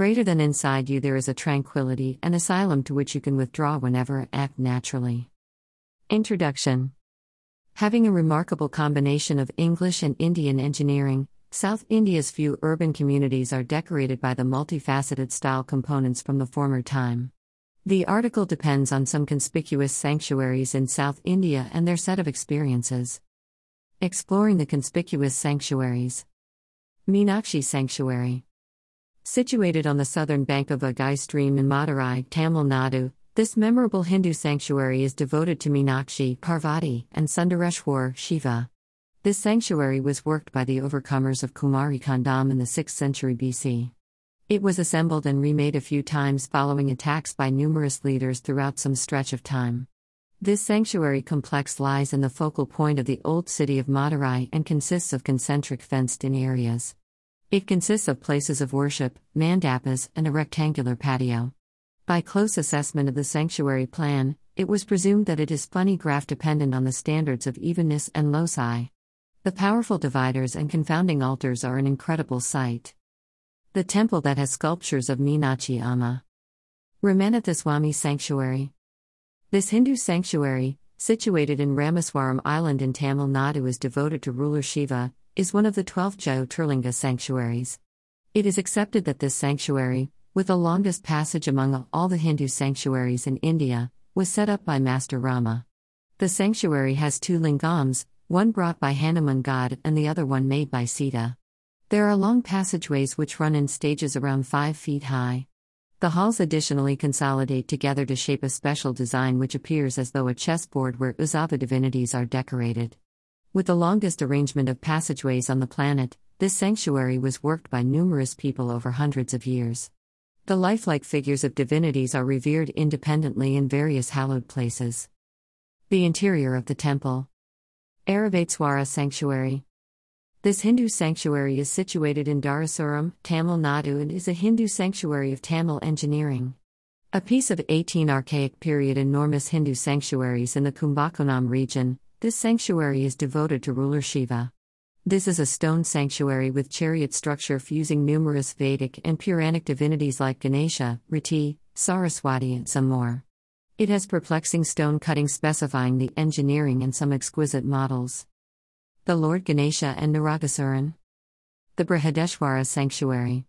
Greater than inside you, there is a tranquility, an asylum to which you can withdraw whenever, act naturally. Introduction Having a remarkable combination of English and Indian engineering, South India's few urban communities are decorated by the multifaceted style components from the former time. The article depends on some conspicuous sanctuaries in South India and their set of experiences. Exploring the conspicuous sanctuaries. Meenakshi Sanctuary. Situated on the southern bank of Agai stream in Madurai, Tamil Nadu, this memorable Hindu sanctuary is devoted to Meenakshi, Parvati, and Sundareshwar, Shiva. This sanctuary was worked by the overcomers of Kumari Kandam in the 6th century BC. It was assembled and remade a few times following attacks by numerous leaders throughout some stretch of time. This sanctuary complex lies in the focal point of the old city of Madurai and consists of concentric fenced in areas. It consists of places of worship, mandapas, and a rectangular patio. By close assessment of the sanctuary plan, it was presumed that it is funny graph dependent on the standards of evenness and loci. The powerful dividers and confounding altars are an incredible sight. The temple that has sculptures of Meenakshi Amma. Ramanathaswamy Sanctuary. This Hindu sanctuary, situated in Rameswaram Island in Tamil Nadu, is devoted to ruler Shiva, is one of the 12 Jyotirlinga sanctuaries. It is accepted that this sanctuary, with the longest passage among all the Hindu sanctuaries in India, was set up by Master Rama. The sanctuary has two lingams, one brought by Hanuman god and the other one made by Sita. There are long passageways which run in stages around 5 feet high. The halls additionally consolidate together to shape a special design which appears as though a chessboard where Uzzava divinities are decorated. With the longest arrangement of passageways on the planet, this sanctuary was worked by numerous people over hundreds of years. The lifelike figures of divinities are revered independently in various hallowed places. The interior of the temple. Airavatesvara Sanctuary. This Hindu sanctuary is situated in Dharasuram, Tamil Nadu, and is a Hindu sanctuary of Tamil engineering. A piece of 18 archaic period enormous Hindu sanctuaries in the Kumbakonam region, this sanctuary is devoted to ruler Shiva. This is a stone sanctuary with chariot structure fusing numerous Vedic and Puranic divinities like Ganesha, Rati, Saraswati, and some more. It has perplexing stone cutting specifying the engineering and some exquisite models. The Lord Ganesha and Naragasuran. The Brihadeshwara Sanctuary.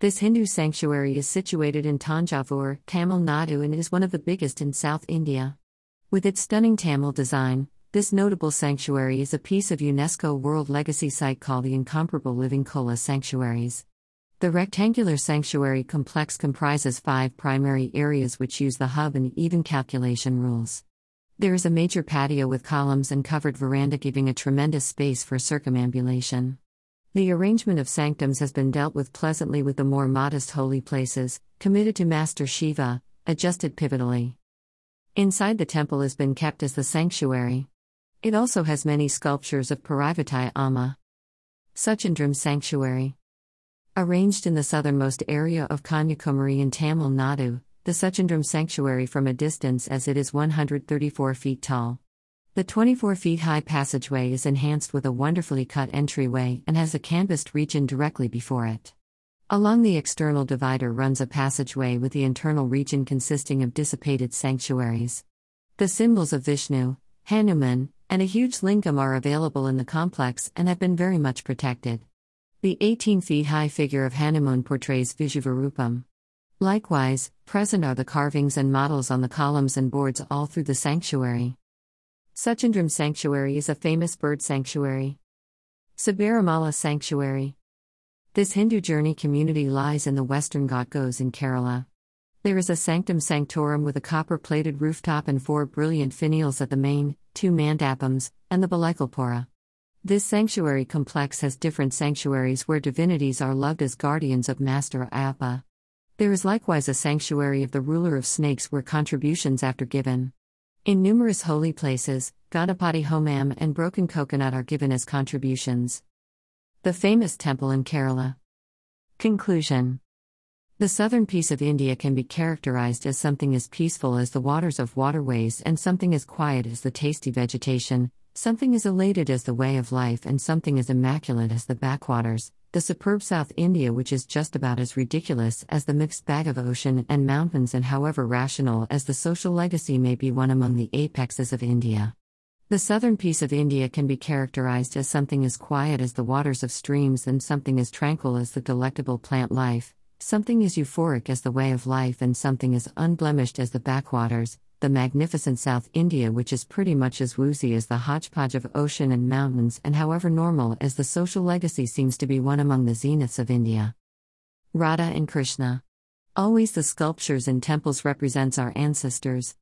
This Hindu sanctuary is situated in Thanjavur, Tamil Nadu, and is one of the biggest in South India. With its stunning Tamil design, this notable sanctuary is a piece of UNESCO World Legacy Site called the Incomparable Living Chola Sanctuaries. The rectangular sanctuary complex comprises five primary areas which use the hub and even calculation rules. There is a major patio with columns and covered veranda giving a tremendous space for circumambulation. The arrangement of sanctums has been dealt with pleasantly with the more modest holy places, committed to Master Shiva, adjusted pivotally. Inside the temple has been kept as the sanctuary. It also has many sculptures of Parvati Amma. Suchindram Sanctuary. Arranged in the southernmost area of Kanyakumari in Tamil Nadu, the Suchindram Sanctuary from a distance as it is 134 feet tall. The 24 feet high passageway is enhanced with a wonderfully cut entryway and has a canvassed region directly before it. Along the external divider runs a passageway with the internal region consisting of dissipated sanctuaries. The symbols of Vishnu, Hanuman, and a huge lingam are available in the complex and have been very much protected. The 18 feet high figure of Hanuman portrays Vishvarupam. Likewise, present are the carvings and models on the columns and boards all through the sanctuary. Suchindram Sanctuary is a famous bird sanctuary. Sabarimala Sanctuary. This Hindu journey community lies in the western Ghat in Kerala. There is a sanctum sanctorum with a copper plated rooftop and four brilliant finials at the main, two mandapams, and the Balikalpura. This sanctuary complex has different sanctuaries where divinities are loved as guardians of Master Ayyappa. There is likewise a sanctuary of the ruler of snakes where contributions after given. In numerous holy places, Ganapati Homam and broken coconut are given as contributions. The famous temple in Kerala. Conclusion the southern piece of India can be characterized as something as peaceful as the waters of waterways and something as quiet as the tasty vegetation, something as elated as the way of life and something as immaculate as the backwaters, the superb South India, which is just about as ridiculous as the mixed bag of ocean and mountains, and however rational as the social legacy may be one among the apexes of India. The southern piece of India can be characterized as something as quiet as the waters of streams and something as tranquil as the delectable plant life, something as euphoric as the way of life, and something as unblemished as the backwaters, the magnificent South India, which is pretty much as woozy as the hodgepodge of ocean and mountains, and however normal as the social legacy seems to be one among the zeniths of India. Radha and Krishna. Always the sculptures in temples represents our ancestors,